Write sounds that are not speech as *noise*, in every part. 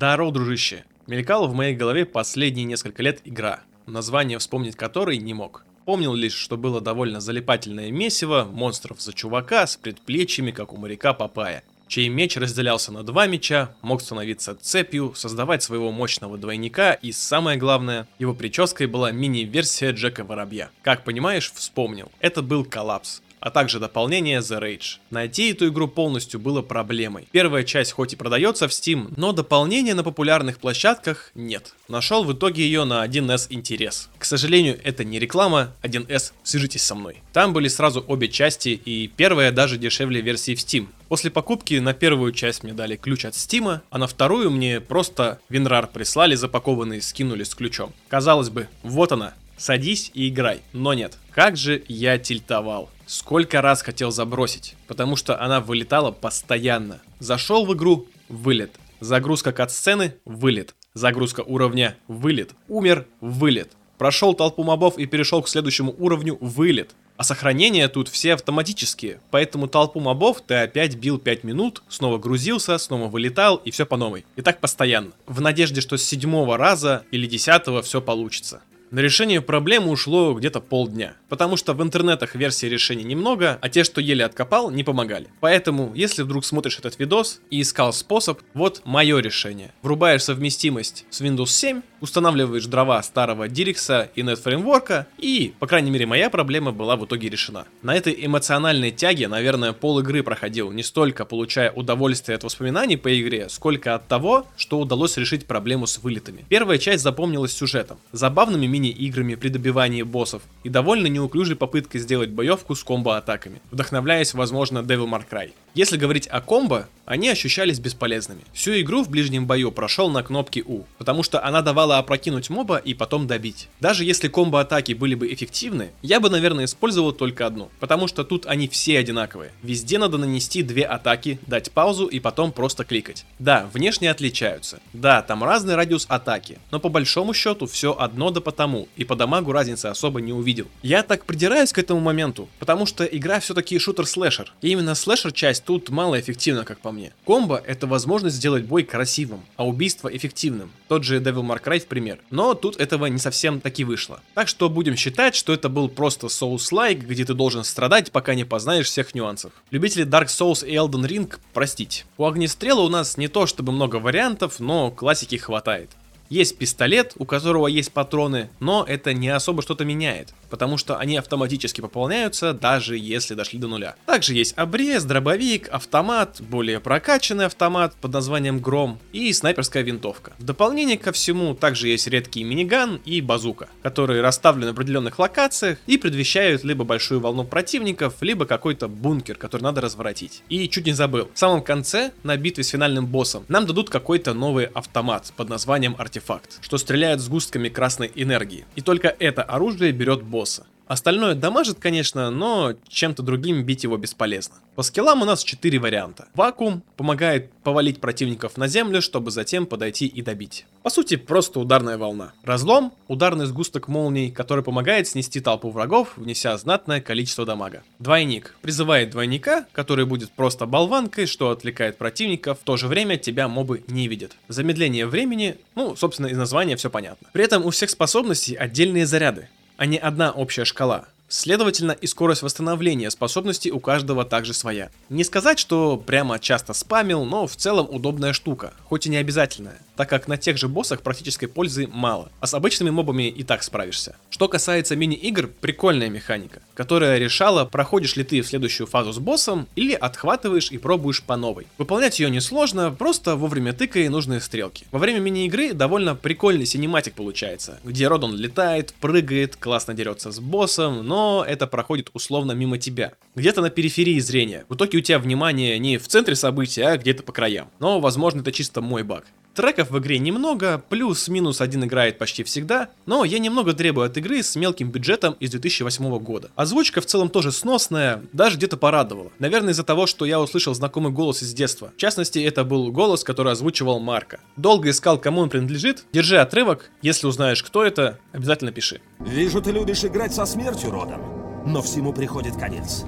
Даро, дружище. Мелькала в моей голове последние несколько лет игра, название вспомнить которой не мог. Помнил лишь, что было довольно залипательное месиво монстров за чувака с предплечьями, как у моряка Папая, чей меч разделялся на два меча, мог становиться цепью, создавать своего мощного двойника и, самое главное, его прической была мини-версия Джека Воробья. Как понимаешь, вспомнил. Это был коллапс а также дополнение The Rage. Найти эту игру полностью было проблемой. Первая часть хоть и продается в Steam, но дополнения на популярных площадках нет. Нашел в итоге ее на 1С интерес. К сожалению, это не реклама, 1С, свяжитесь со мной. Там были сразу обе части, и первая даже дешевле версии в Steam. После покупки на первую часть мне дали ключ от Стима, а на вторую мне просто Винрар прислали запакованный, скинули с ключом. Казалось бы, вот она, садись и играй. Но нет, как же я тильтовал. Сколько раз хотел забросить, потому что она вылетала постоянно. Зашел в игру, вылет. Загрузка кат-сцены, вылет. Загрузка уровня, вылет. Умер, вылет. Прошел толпу мобов и перешел к следующему уровню, вылет. А сохранения тут все автоматические, поэтому толпу мобов ты опять бил 5 минут, снова грузился, снова вылетал и все по новой. И так постоянно. В надежде, что с седьмого раза или десятого все получится. На решение проблемы ушло где-то полдня, потому что в интернетах версий решений немного, а те, что еле откопал, не помогали. Поэтому, если вдруг смотришь этот видос и искал способ, вот мое решение. Врубаешь совместимость с Windows 7, устанавливаешь дрова старого Dirix и NetFramework, и, по крайней мере, моя проблема была в итоге решена. На этой эмоциональной тяге, наверное, пол игры проходил, не столько получая удовольствие от воспоминаний по игре, сколько от того, что удалось решить проблему с вылетами. Первая часть запомнилась сюжетом, забавными мини-играми при добивании боссов и довольно неуклюжей попыткой сделать боевку с комбо-атаками, вдохновляясь, возможно, Devil May Cry. Если говорить о комбо, они ощущались бесполезными. Всю игру в ближнем бою прошел на кнопке U, потому что она давала опрокинуть моба и потом добить. Даже если комбо-атаки были бы эффективны, я бы, наверное, использовал только одну, потому что тут они все одинаковые. Везде надо нанести две атаки, дать паузу и потом просто кликать. Да, внешне отличаются. Да, там разный радиус атаки, но по большому счету все одно да потому, и по дамагу разницы особо не увидел. Я так придираюсь к этому моменту, потому что игра все-таки шутер-слэшер. И именно слэшер часть часть тут малоэффективна, как по мне. Комбо — это возможность сделать бой красивым, а убийство эффективным. Тот же Devil May Cry в пример. Но тут этого не совсем таки вышло. Так что будем считать, что это был просто Souls-like, где ты должен страдать, пока не познаешь всех нюансов. Любители Dark Souls и Elden Ring простить. У Огнестрела у нас не то чтобы много вариантов, но классики хватает. Есть пистолет, у которого есть патроны, но это не особо что-то меняет, потому что они автоматически пополняются, даже если дошли до нуля. Также есть обрез, дробовик, автомат, более прокачанный автомат под названием Гром и снайперская винтовка. В дополнение ко всему также есть редкий миниган и базука, которые расставлены в определенных локациях и предвещают либо большую волну противников, либо какой-то бункер, который надо разворотить. И чуть не забыл, в самом конце, на битве с финальным боссом, нам дадут какой-то новый автомат под названием артефакт артефакт, что стреляет сгустками красной энергии. И только это оружие берет босса. Остальное дамажит, конечно, но чем-то другим бить его бесполезно. По скиллам у нас 4 варианта. Вакуум помогает повалить противников на землю, чтобы затем подойти и добить. По сути, просто ударная волна. Разлом – ударный сгусток молний, который помогает снести толпу врагов, внеся знатное количество дамага. Двойник призывает двойника, который будет просто болванкой, что отвлекает противников, в то же время тебя мобы не видят. Замедление времени, ну, собственно, из названия все понятно. При этом у всех способностей отдельные заряды а не одна общая шкала. Следовательно, и скорость восстановления способностей у каждого также своя. Не сказать, что прямо часто спамил, но в целом удобная штука, хоть и не обязательная, так как на тех же боссах практической пользы мало, а с обычными мобами и так справишься. Что касается мини-игр, прикольная механика, которая решала, проходишь ли ты в следующую фазу с боссом или отхватываешь и пробуешь по новой. Выполнять ее несложно, просто вовремя тыкай нужные стрелки. Во время мини-игры довольно прикольный синематик получается, где Родон летает, прыгает, классно дерется с боссом, но это проходит условно мимо тебя. Где-то на периферии зрения. В итоге у тебя внимание не в центре события, а где-то по краям. Но, возможно, это чисто мой баг. Треков в игре немного, плюс-минус один играет почти всегда, но я немного требую от игры с мелким бюджетом из 2008 года. Озвучка в целом тоже сносная, даже где-то порадовала. Наверное из-за того, что я услышал знакомый голос из детства. В частности, это был голос, который озвучивал Марка. Долго искал, кому он принадлежит. Держи отрывок, если узнаешь, кто это, обязательно пиши. Вижу, ты любишь играть со смертью, Родом, но всему приходит конец.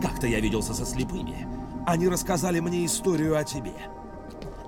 Как-то я виделся со слепыми. Они рассказали мне историю о тебе.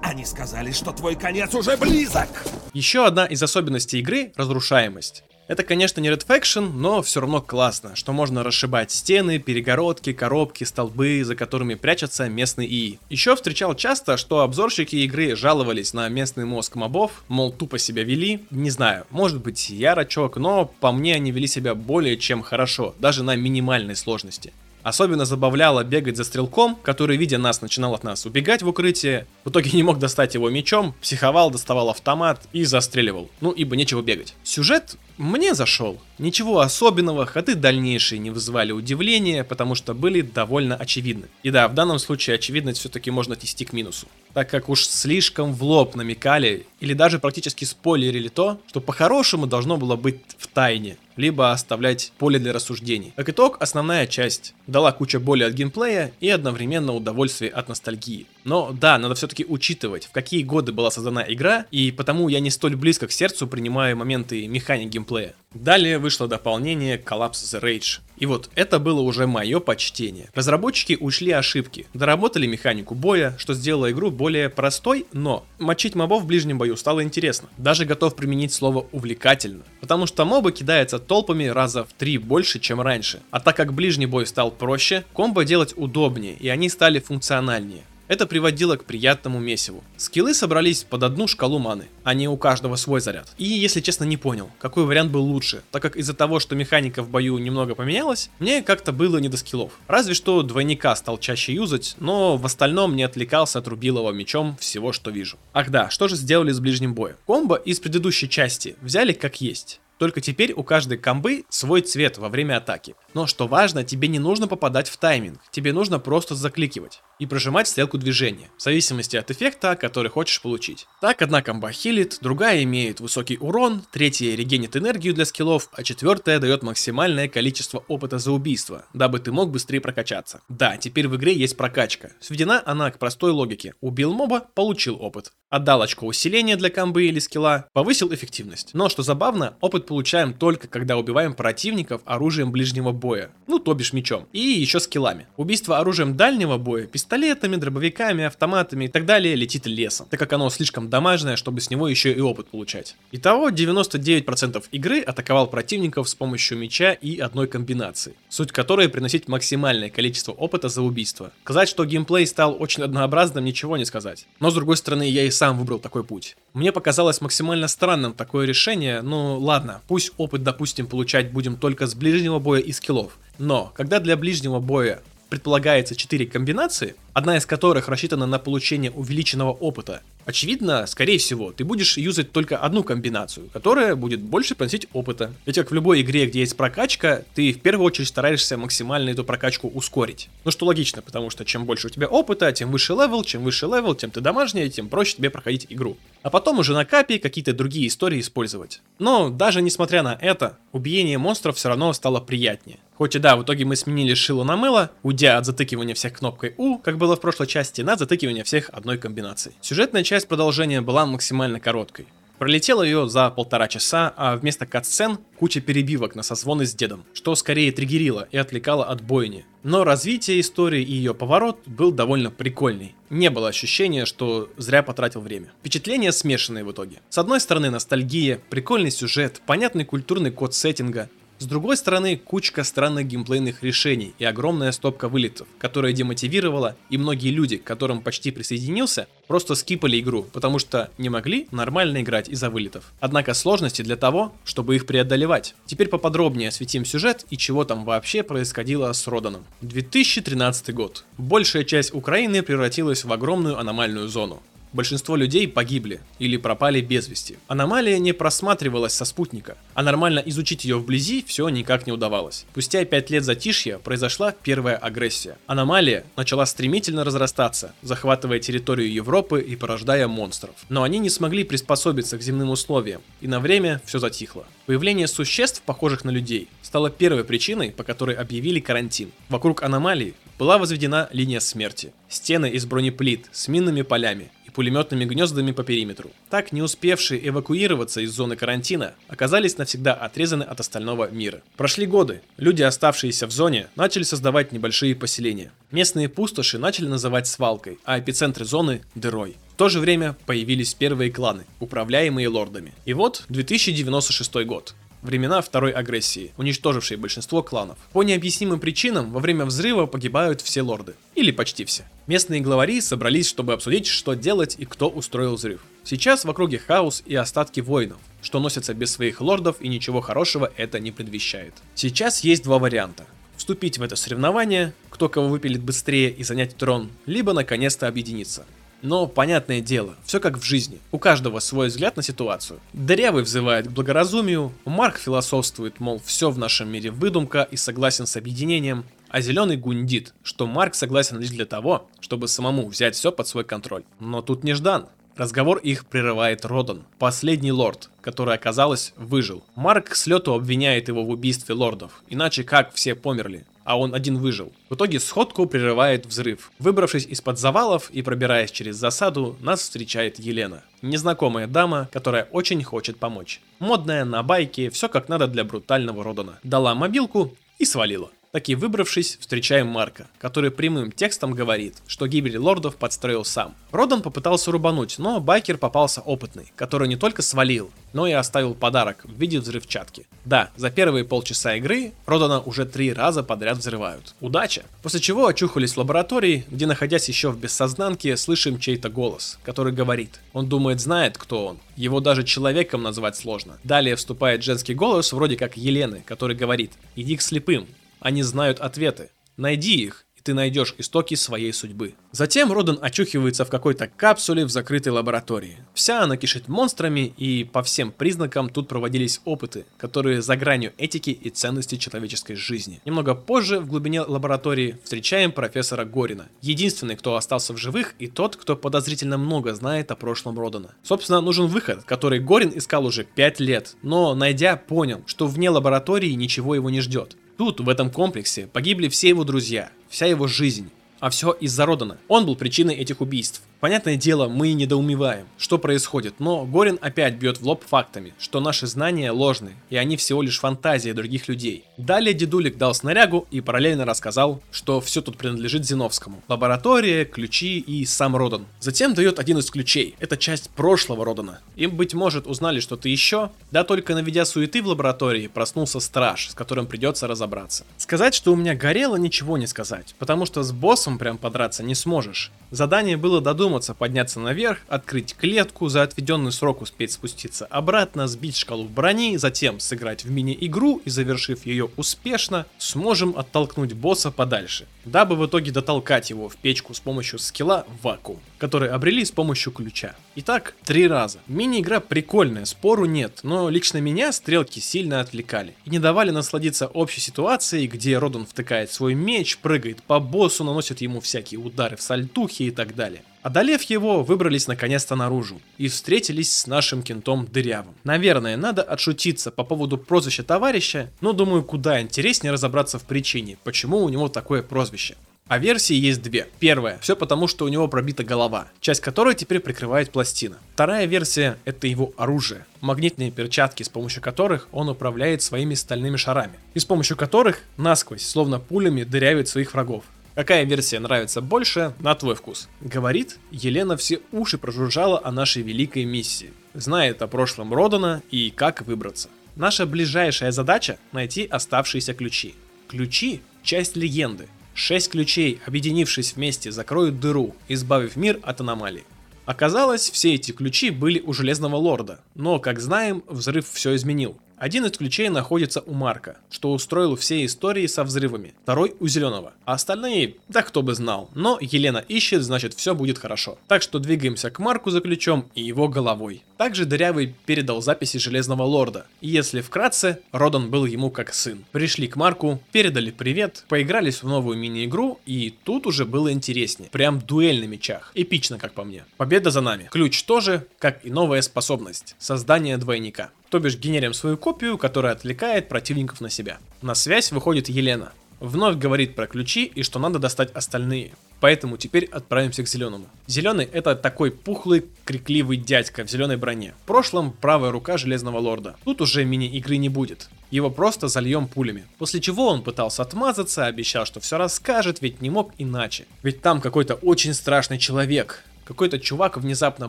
Они сказали, что твой конец уже близок. Еще одна из особенностей игры — разрушаемость. Это, конечно, не Red Faction, но все равно классно, что можно расшибать стены, перегородки, коробки, столбы, за которыми прячутся местные ИИ. Еще встречал часто, что обзорщики игры жаловались на местный мозг мобов, мол, тупо себя вели. Не знаю, может быть я рачок, но по мне они вели себя более чем хорошо, даже на минимальной сложности. Особенно забавляло бегать за стрелком, который, видя нас, начинал от нас убегать в укрытие. В итоге не мог достать его мечом, психовал, доставал автомат и застреливал. Ну, ибо нечего бегать. Сюжет мне зашел. Ничего особенного, ходы дальнейшие не вызывали удивления, потому что были довольно очевидны. И да, в данном случае очевидность все-таки можно отнести к минусу. Так как уж слишком в лоб намекали, или даже практически спойлерили то, что по-хорошему должно было быть в тайне, либо оставлять поле для рассуждений. Как итог, основная часть дала куча боли от геймплея и одновременно удовольствие от ностальгии. Но да, надо все-таки учитывать, в какие годы была создана игра, и потому я не столь близко к сердцу принимаю моменты механик геймплея. Далее вышло дополнение Collapse the Rage. И вот это было уже мое почтение. Разработчики ушли ошибки, доработали механику боя, что сделало игру более простой, но мочить мобов в ближнем бою стало интересно. Даже готов применить слово увлекательно. Потому что мобы кидаются толпами раза в три больше, чем раньше. А так как ближний бой стал проще, комбо делать удобнее, и они стали функциональнее. Это приводило к приятному месиву. Скиллы собрались под одну шкалу маны, а не у каждого свой заряд. И, если честно, не понял, какой вариант был лучше, так как из-за того, что механика в бою немного поменялась, мне как-то было не до скиллов. Разве что двойника стал чаще юзать, но в остальном не отвлекался от рубилова мечом всего, что вижу. Ах да, что же сделали с ближним боем? Комбо из предыдущей части взяли как есть. Только теперь у каждой комбы свой цвет во время атаки. Но что важно, тебе не нужно попадать в тайминг, тебе нужно просто закликивать и прожимать стрелку движения, в зависимости от эффекта, который хочешь получить. Так, одна комба хилит, другая имеет высокий урон, третья регенит энергию для скиллов, а четвертая дает максимальное количество опыта за убийство, дабы ты мог быстрее прокачаться. Да, теперь в игре есть прокачка. Сведена она к простой логике. Убил моба, получил опыт. Отдал очко усиления для комбы или скилла, повысил эффективность. Но, что забавно, опыт получаем только когда убиваем противников оружием ближнего боя, ну то бишь мечом, и еще скиллами. Убийство оружием дальнего боя, пистолетами, дробовиками, автоматами и так далее летит лесом, так как оно слишком дамажное, чтобы с него еще и опыт получать. Итого 99% игры атаковал противников с помощью меча и одной комбинации, суть которой приносить максимальное количество опыта за убийство. Сказать, что геймплей стал очень однообразным, ничего не сказать. Но с другой стороны, я и сам выбрал такой путь. Мне показалось максимально странным такое решение, ну ладно, пусть опыт, допустим, получать будем только с ближнего боя и скиллов. Но, когда для ближнего боя предполагается 4 комбинации, одна из которых рассчитана на получение увеличенного опыта. Очевидно, скорее всего, ты будешь юзать только одну комбинацию, которая будет больше приносить опыта. Ведь как в любой игре, где есть прокачка, ты в первую очередь стараешься максимально эту прокачку ускорить. Ну что логично, потому что чем больше у тебя опыта, тем выше level, чем выше level, тем ты дамажнее, тем проще тебе проходить игру. А потом уже на капе какие-то другие истории использовать. Но даже несмотря на это, убиение монстров все равно стало приятнее. Хоть и да, в итоге мы сменили шило на мыло, уйдя от затыкивания всех кнопкой U, как было в прошлой части, на затыкивание всех одной комбинацией. Сюжетная часть продолжения была максимально короткой. Пролетела ее за полтора часа, а вместо катсцен куча перебивок на созвоны с дедом, что скорее триггерило и отвлекало от бойни. Но развитие истории и ее поворот был довольно прикольный. Не было ощущения, что зря потратил время. Впечатления смешанные в итоге. С одной стороны ностальгия, прикольный сюжет, понятный культурный код сеттинга, с другой стороны, кучка странных геймплейных решений и огромная стопка вылетов, которая демотивировала, и многие люди, к которым почти присоединился, просто скипали игру, потому что не могли нормально играть из-за вылетов. Однако сложности для того, чтобы их преодолевать. Теперь поподробнее осветим сюжет и чего там вообще происходило с Роданом. 2013 год. Большая часть Украины превратилась в огромную аномальную зону. Большинство людей погибли или пропали без вести. Аномалия не просматривалась со спутника, а нормально изучить ее вблизи все никак не удавалось. Спустя 5 лет затишья произошла первая агрессия. Аномалия начала стремительно разрастаться, захватывая территорию Европы и порождая монстров. Но они не смогли приспособиться к земным условиям, и на время все затихло. Появление существ, похожих на людей, стало первой причиной, по которой объявили карантин. Вокруг аномалии была возведена линия смерти. Стены из бронеплит с минными полями, пулеметными гнездами по периметру. Так, не успевшие эвакуироваться из зоны карантина, оказались навсегда отрезаны от остального мира. Прошли годы, люди, оставшиеся в зоне, начали создавать небольшие поселения. Местные пустоши начали называть свалкой, а эпицентры зоны – дырой. В то же время появились первые кланы, управляемые лордами. И вот 2096 год времена второй агрессии, уничтожившей большинство кланов. По необъяснимым причинам во время взрыва погибают все лорды. Или почти все. Местные главари собрались, чтобы обсудить, что делать и кто устроил взрыв. Сейчас в округе хаос и остатки воинов, что носятся без своих лордов и ничего хорошего это не предвещает. Сейчас есть два варианта. Вступить в это соревнование, кто кого выпилит быстрее и занять трон, либо наконец-то объединиться. Но, понятное дело, все как в жизни. У каждого свой взгляд на ситуацию. Дырявый взывает к благоразумию, Марк философствует, мол, все в нашем мире выдумка и согласен с объединением, а зеленый гундит, что Марк согласен лишь для того, чтобы самому взять все под свой контроль. Но тут неждан. Разговор их прерывает Родан, последний лорд, который, оказалось, выжил. Марк с лету обвиняет его в убийстве лордов, иначе как все померли а он один выжил. В итоге сходку прерывает взрыв. Выбравшись из-под завалов и пробираясь через засаду, нас встречает Елена. Незнакомая дама, которая очень хочет помочь. Модная, на байке, все как надо для брутального Родана. Дала мобилку и свалила. Таки выбравшись, встречаем Марка, который прямым текстом говорит, что гибель лордов подстроил сам. Родан попытался рубануть, но байкер попался опытный, который не только свалил, но и оставил подарок в виде взрывчатки. Да, за первые полчаса игры Родана уже три раза подряд взрывают. Удача! После чего очухались в лаборатории, где находясь еще в бессознанке, слышим чей-то голос, который говорит. Он думает знает, кто он. Его даже человеком назвать сложно. Далее вступает женский голос, вроде как Елены, который говорит «Иди к слепым, они знают ответы. Найди их, и ты найдешь истоки своей судьбы. Затем Родан очухивается в какой-то капсуле в закрытой лаборатории. Вся она кишит монстрами, и по всем признакам тут проводились опыты, которые за гранью этики и ценности человеческой жизни. Немного позже в глубине лаборатории встречаем профессора Горина, единственный, кто остался в живых, и тот, кто подозрительно много знает о прошлом Родана. Собственно, нужен выход, который Горин искал уже 5 лет, но найдя, понял, что вне лаборатории ничего его не ждет. Тут, в этом комплексе, погибли все его друзья, вся его жизнь. А все из-за Родана. Он был причиной этих убийств. Понятное дело, мы недоумеваем, что происходит, но Горин опять бьет в лоб фактами, что наши знания ложны, и они всего лишь фантазия других людей. Далее дедулик дал снарягу и параллельно рассказал, что все тут принадлежит Зиновскому. Лаборатория, ключи и сам Родан. Затем дает один из ключей, это часть прошлого Родана. Им, быть может, узнали что-то еще, да только наведя суеты в лаборатории, проснулся страж, с которым придется разобраться. Сказать, что у меня горело, ничего не сказать, потому что с боссом прям подраться не сможешь. Задание было додуматься, подняться наверх, открыть клетку, за отведенный срок успеть спуститься обратно, сбить шкалу брони, затем сыграть в мини-игру и завершив ее успешно, сможем оттолкнуть босса подальше, дабы в итоге дотолкать его в печку с помощью скилла вакуум, который обрели с помощью ключа. Итак, три раза. Мини-игра прикольная, спору нет, но лично меня стрелки сильно отвлекали и не давали насладиться общей ситуацией, где Родан втыкает свой меч, прыгает по боссу, наносит ему всякие удары в сальтухе, и так далее. Одолев его, выбрались наконец-то наружу и встретились с нашим кентом Дырявым. Наверное, надо отшутиться по поводу прозвища товарища, но думаю, куда интереснее разобраться в причине, почему у него такое прозвище. А версии есть две. Первая, все потому, что у него пробита голова, часть которой теперь прикрывает пластина. Вторая версия – это его оружие, магнитные перчатки, с помощью которых он управляет своими стальными шарами, и с помощью которых насквозь, словно пулями, дырявит своих врагов. Какая версия нравится больше, на твой вкус? Говорит, Елена все уши прожужжала о нашей великой миссии. Знает о прошлом Родана и как выбраться. Наша ближайшая задача – найти оставшиеся ключи. Ключи – часть легенды. Шесть ключей, объединившись вместе, закроют дыру, избавив мир от аномалий. Оказалось, все эти ключи были у Железного Лорда, но, как знаем, взрыв все изменил. Один из ключей находится у Марка, что устроил все истории со взрывами. Второй у Зеленого. А остальные, да кто бы знал. Но Елена ищет, значит все будет хорошо. Так что двигаемся к Марку за ключом и его головой. Также Дырявый передал записи Железного Лорда. И если вкратце, Родан был ему как сын. Пришли к Марку, передали привет, поигрались в новую мини-игру, и тут уже было интереснее. Прям дуэль на мечах. Эпично, как по мне. Победа за нами. Ключ тоже, как и новая способность. Создание двойника то бишь генерим свою копию, которая отвлекает противников на себя. На связь выходит Елена. Вновь говорит про ключи и что надо достать остальные. Поэтому теперь отправимся к зеленому. Зеленый это такой пухлый, крикливый дядька в зеленой броне. В прошлом правая рука Железного Лорда. Тут уже мини-игры не будет. Его просто зальем пулями. После чего он пытался отмазаться, обещал, что все расскажет, ведь не мог иначе. Ведь там какой-то очень страшный человек, Какой-то чувак, внезапно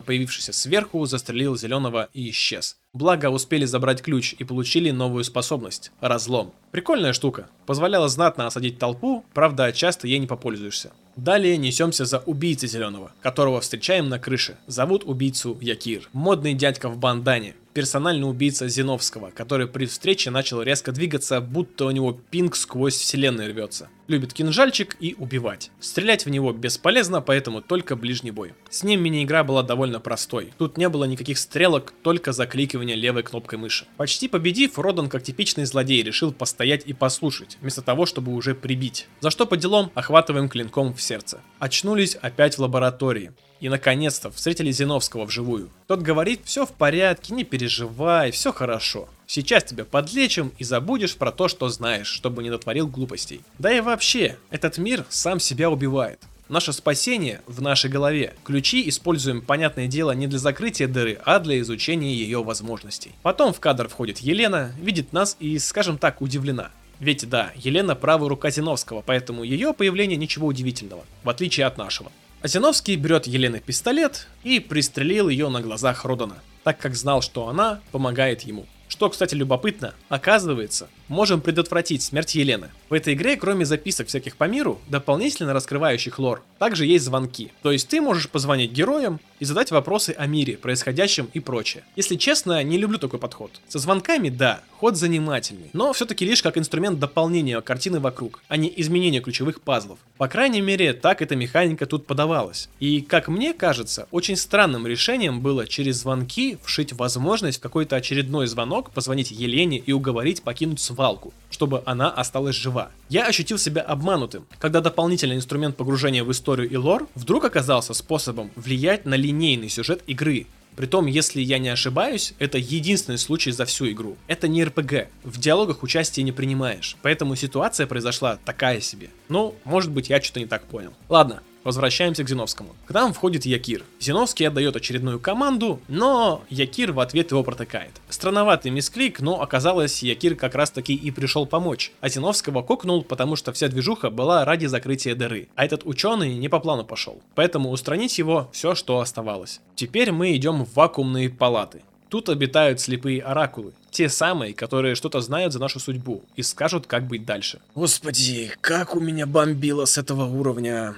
появившийся сверху, застрелил зеленого и исчез. Благо успели забрать ключ и получили новую способность – разлом. Прикольная штука. Позволяла знатно осадить толпу, правда часто ей не попользуешься. Далее несемся за убийцей зеленого, которого встречаем на крыше. Зовут убийцу Якир. Модный дядька в бандане персональный убийца Зиновского, который при встрече начал резко двигаться, будто у него пинг сквозь вселенную рвется. Любит кинжальчик и убивать. Стрелять в него бесполезно, поэтому только ближний бой. С ним мини-игра была довольно простой. Тут не было никаких стрелок, только закликивание левой кнопкой мыши. Почти победив, Родан как типичный злодей решил постоять и послушать, вместо того, чтобы уже прибить. За что по делам охватываем клинком в сердце. Очнулись опять в лаборатории. И наконец-то встретили Зиновского вживую. Тот говорит, все в порядке, не переживай, все хорошо. Сейчас тебя подлечим и забудешь про то, что знаешь, чтобы не натворил глупостей. Да и вообще, этот мир сам себя убивает. Наше спасение в нашей голове. Ключи используем, понятное дело, не для закрытия дыры, а для изучения ее возможностей. Потом в кадр входит Елена, видит нас и, скажем так, удивлена. Ведь да, Елена правая рука Зиновского, поэтому ее появление ничего удивительного, в отличие от нашего. Азиновский берет Елены пистолет и пристрелил ее на глазах Родана, так как знал, что она помогает ему. Что, кстати, любопытно, оказывается, можем предотвратить смерть Елены. В этой игре, кроме записок всяких по миру, дополнительно раскрывающих лор, также есть звонки. То есть ты можешь позвонить героям и задать вопросы о мире, происходящем и прочее. Если честно, не люблю такой подход. Со звонками, да, ход занимательный, но все-таки лишь как инструмент дополнения картины вокруг, а не изменения ключевых пазлов. По крайней мере, так эта механика тут подавалась. И, как мне кажется, очень странным решением было через звонки вшить возможность в какой-то очередной звонок позвонить Елене и уговорить покинуть свалку, чтобы она осталась жива. Я ощутил себя обманутым, когда дополнительный инструмент погружения в историю и лор вдруг оказался способом влиять на линейный сюжет игры, Притом, если я не ошибаюсь, это единственный случай за всю игру. Это не РПГ. В диалогах участия не принимаешь. Поэтому ситуация произошла такая себе. Ну, может быть, я что-то не так понял. Ладно, Возвращаемся к Зиновскому. К нам входит Якир. Зиновский отдает очередную команду, но Якир в ответ его протыкает. Странноватый мисклик, но оказалось, Якир как раз таки и пришел помочь. А Зиновского кокнул, потому что вся движуха была ради закрытия дыры. А этот ученый не по плану пошел. Поэтому устранить его все, что оставалось. Теперь мы идем в вакуумные палаты. Тут обитают слепые оракулы. Те самые, которые что-то знают за нашу судьбу и скажут, как быть дальше. Господи, как у меня бомбило с этого уровня.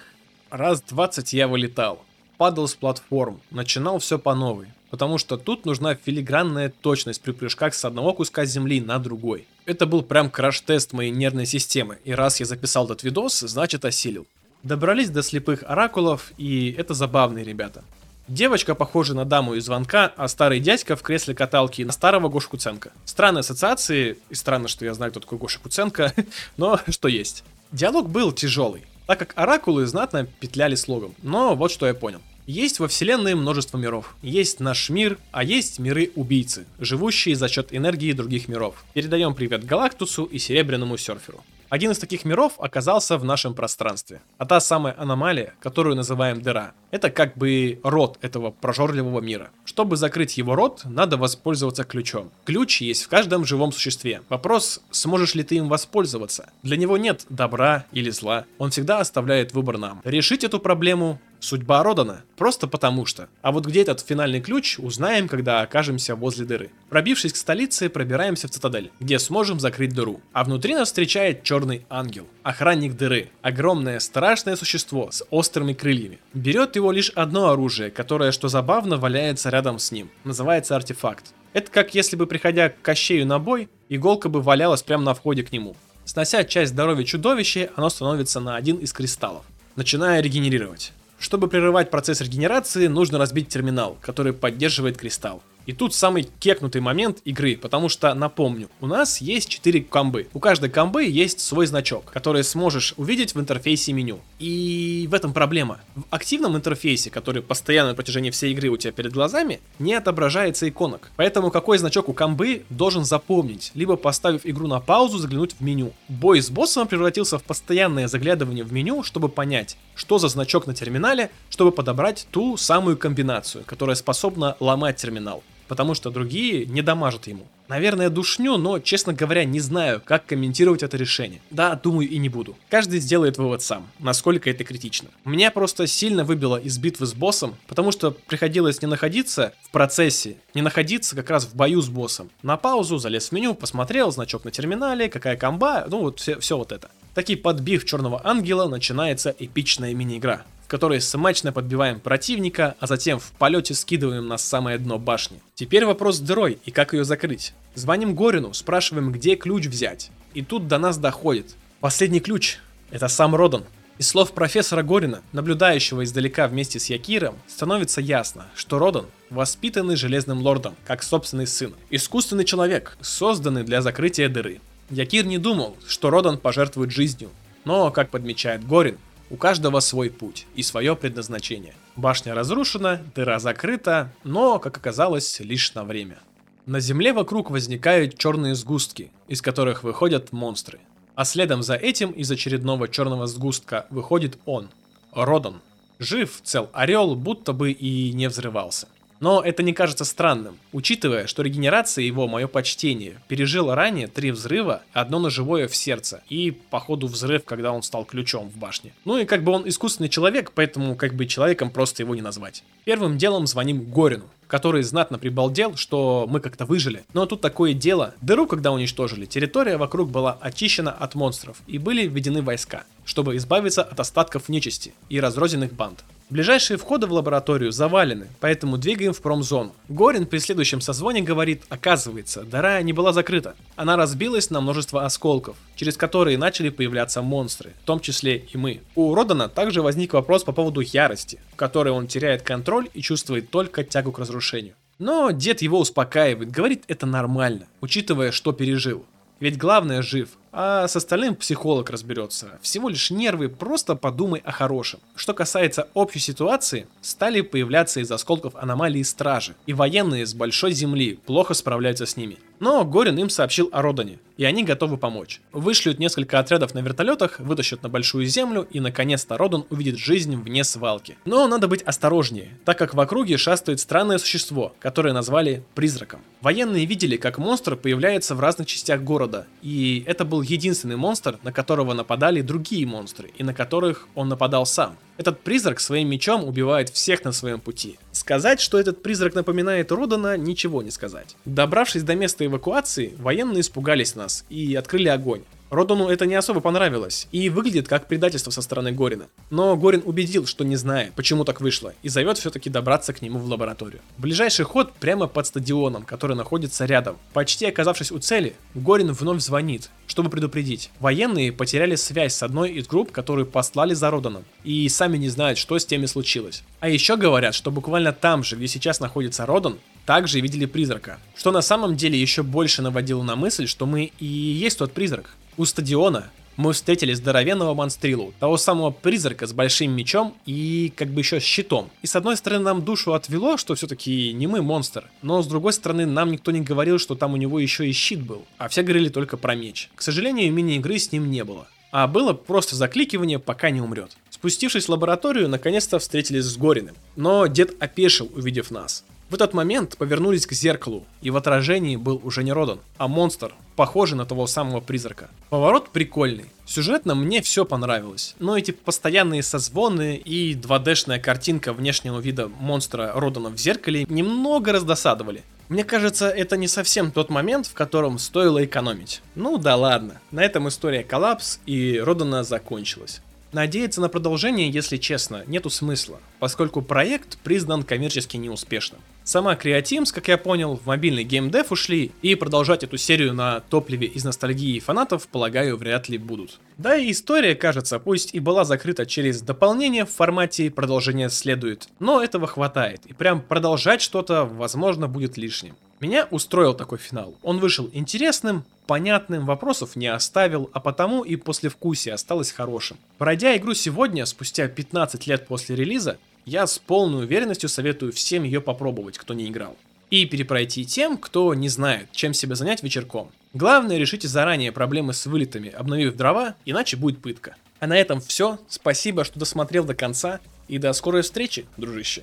Раз 20 я вылетал, падал с платформ, начинал все по новой, потому что тут нужна филигранная точность при прыжках с одного куска земли на другой. Это был прям краш-тест моей нервной системы, и раз я записал этот видос, значит осилил. Добрались до слепых оракулов, и это забавные ребята. Девочка похожа на даму из звонка, а старый дядька в кресле каталки на старого Гошу Куценко. Странные ассоциации, и странно, что я знаю, кто такой Гоша Куценко, *laughs* но что есть. Диалог был тяжелый так как оракулы знатно петляли слогом. Но вот что я понял. Есть во вселенной множество миров. Есть наш мир, а есть миры-убийцы, живущие за счет энергии других миров. Передаем привет Галактусу и Серебряному серферу. Один из таких миров оказался в нашем пространстве. А та самая аномалия, которую называем дыра, это как бы рот этого прожорливого мира. Чтобы закрыть его рот, надо воспользоваться ключом. Ключ есть в каждом живом существе. Вопрос, сможешь ли ты им воспользоваться? Для него нет добра или зла. Он всегда оставляет выбор нам. Решить эту проблему Судьба Родана. Просто потому что. А вот где этот финальный ключ, узнаем, когда окажемся возле дыры. Пробившись к столице, пробираемся в цитадель, где сможем закрыть дыру. А внутри нас встречает черный ангел. Охранник дыры. Огромное страшное существо с острыми крыльями. Берет его лишь одно оружие, которое, что забавно, валяется рядом с ним. Называется артефакт. Это как если бы, приходя к Кощею на бой, иголка бы валялась прямо на входе к нему. Снося часть здоровья чудовища, оно становится на один из кристаллов, начиная регенерировать. Чтобы прерывать процесс регенерации, нужно разбить терминал, который поддерживает кристалл. И тут самый кекнутый момент игры, потому что, напомню, у нас есть 4 комбы. У каждой комбы есть свой значок, который сможешь увидеть в интерфейсе меню. И в этом проблема. В активном интерфейсе, который постоянно на протяжении всей игры у тебя перед глазами, не отображается иконок. Поэтому какой значок у комбы должен запомнить, либо поставив игру на паузу, заглянуть в меню. Бой с боссом превратился в постоянное заглядывание в меню, чтобы понять, что за значок на терминале, чтобы подобрать ту самую комбинацию, которая способна ломать терминал. Потому что другие не дамажат ему. Наверное, душню, но, честно говоря, не знаю, как комментировать это решение. Да, думаю и не буду. Каждый сделает вывод сам, насколько это критично. Меня просто сильно выбило из битвы с боссом, потому что приходилось не находиться в процессе, не находиться как раз в бою с боссом. На паузу, залез в меню, посмотрел, значок на терминале, какая комба, ну вот все, все вот это. Таки подбив черного ангела, начинается эпичная мини-игра которой смачно подбиваем противника, а затем в полете скидываем на самое дно башни. Теперь вопрос с дырой и как ее закрыть. Звоним Горину, спрашиваем, где ключ взять. И тут до нас доходит. Последний ключ – это сам Родан. Из слов профессора Горина, наблюдающего издалека вместе с Якиром, становится ясно, что Родан воспитанный Железным Лордом, как собственный сын. Искусственный человек, созданный для закрытия дыры. Якир не думал, что Родан пожертвует жизнью. Но, как подмечает Горин, у каждого свой путь и свое предназначение. Башня разрушена, дыра закрыта, но, как оказалось, лишь на время. На земле вокруг возникают черные сгустки, из которых выходят монстры. А следом за этим из очередного черного сгустка выходит он, Родан. Жив, цел орел, будто бы и не взрывался. Но это не кажется странным, учитывая, что регенерация его, мое почтение, пережила ранее три взрыва, одно ножевое в сердце и, походу, взрыв, когда он стал ключом в башне. Ну и как бы он искусственный человек, поэтому как бы человеком просто его не назвать. Первым делом звоним Горину, который знатно прибалдел, что мы как-то выжили. Но тут такое дело. Дыру, когда уничтожили, территория вокруг была очищена от монстров и были введены войска, чтобы избавиться от остатков нечисти и разрозненных банд. Ближайшие входы в лабораторию завалены, поэтому двигаем в промзону. Горин при следующем созвоне говорит, оказывается, дыра не была закрыта. Она разбилась на множество осколков, через которые начали появляться монстры, в том числе и мы. У Родана также возник вопрос по поводу ярости, в которой он теряет контроль и чувствует только тягу к разрушению. Но дед его успокаивает, говорит это нормально, учитывая, что пережил. Ведь главное жив, а с остальным психолог разберется. Всего лишь нервы, просто подумай о хорошем. Что касается общей ситуации, стали появляться из осколков аномалии стражи, и военные с большой земли плохо справляются с ними. Но Горин им сообщил о Родане, и они готовы помочь. Вышлют несколько отрядов на вертолетах, вытащат на большую землю, и наконец-то Родан увидит жизнь вне свалки. Но надо быть осторожнее, так как в округе шастает странное существо, которое назвали призраком. Военные видели, как монстр появляется в разных частях города, и это был был единственный монстр, на которого нападали другие монстры, и на которых он нападал сам. Этот призрак своим мечом убивает всех на своем пути. Сказать, что этот призрак напоминает Родана, ничего не сказать. Добравшись до места эвакуации, военные испугались нас и открыли огонь. Родану это не особо понравилось и выглядит как предательство со стороны Горина. Но Горин убедил, что не знает, почему так вышло, и зовет все-таки добраться к нему в лабораторию. Ближайший ход прямо под стадионом, который находится рядом. Почти оказавшись у цели, Горин вновь звонит, чтобы предупредить. Военные потеряли связь с одной из групп, которые послали за Роданом, и сами не знают, что с теми случилось. А еще говорят, что буквально там же, где сейчас находится Родан, также видели призрака. Что на самом деле еще больше наводило на мысль, что мы и есть тот призрак. У стадиона мы встретили здоровенного монстрилу, того самого призрака с большим мечом и как бы еще щитом. И с одной стороны нам душу отвело, что все-таки не мы монстр, но с другой стороны нам никто не говорил, что там у него еще и щит был, а все говорили только про меч. К сожалению, мини-игры с ним не было. А было просто закликивание, пока не умрет. Спустившись в лабораторию, наконец-то встретились с Гориным. Но дед опешил, увидев нас. В этот момент повернулись к зеркалу, и в отражении был уже не Родан, а монстр, похожий на того самого призрака. Поворот прикольный. Сюжетно мне все понравилось, но эти постоянные созвоны и 2D-шная картинка внешнего вида монстра Родана в зеркале немного раздосадовали. Мне кажется, это не совсем тот момент, в котором стоило экономить. Ну да ладно, на этом история коллапс и Родана закончилась. Надеяться на продолжение, если честно, нету смысла, поскольку проект признан коммерчески неуспешным. Сама Creatims, как я понял, в мобильный геймдев ушли, и продолжать эту серию на топливе из ностальгии фанатов, полагаю, вряд ли будут. Да и история, кажется, пусть и была закрыта через дополнение в формате продолжения следует, но этого хватает, и прям продолжать что-то, возможно, будет лишним. Меня устроил такой финал. Он вышел интересным, понятным, вопросов не оставил, а потому и послевкусие осталось хорошим. Пройдя игру сегодня, спустя 15 лет после релиза, я с полной уверенностью советую всем ее попробовать, кто не играл. И перепройти тем, кто не знает, чем себя занять вечерком. Главное, решите заранее проблемы с вылетами, обновив дрова, иначе будет пытка. А на этом все. Спасибо, что досмотрел до конца. И до скорой встречи, дружище.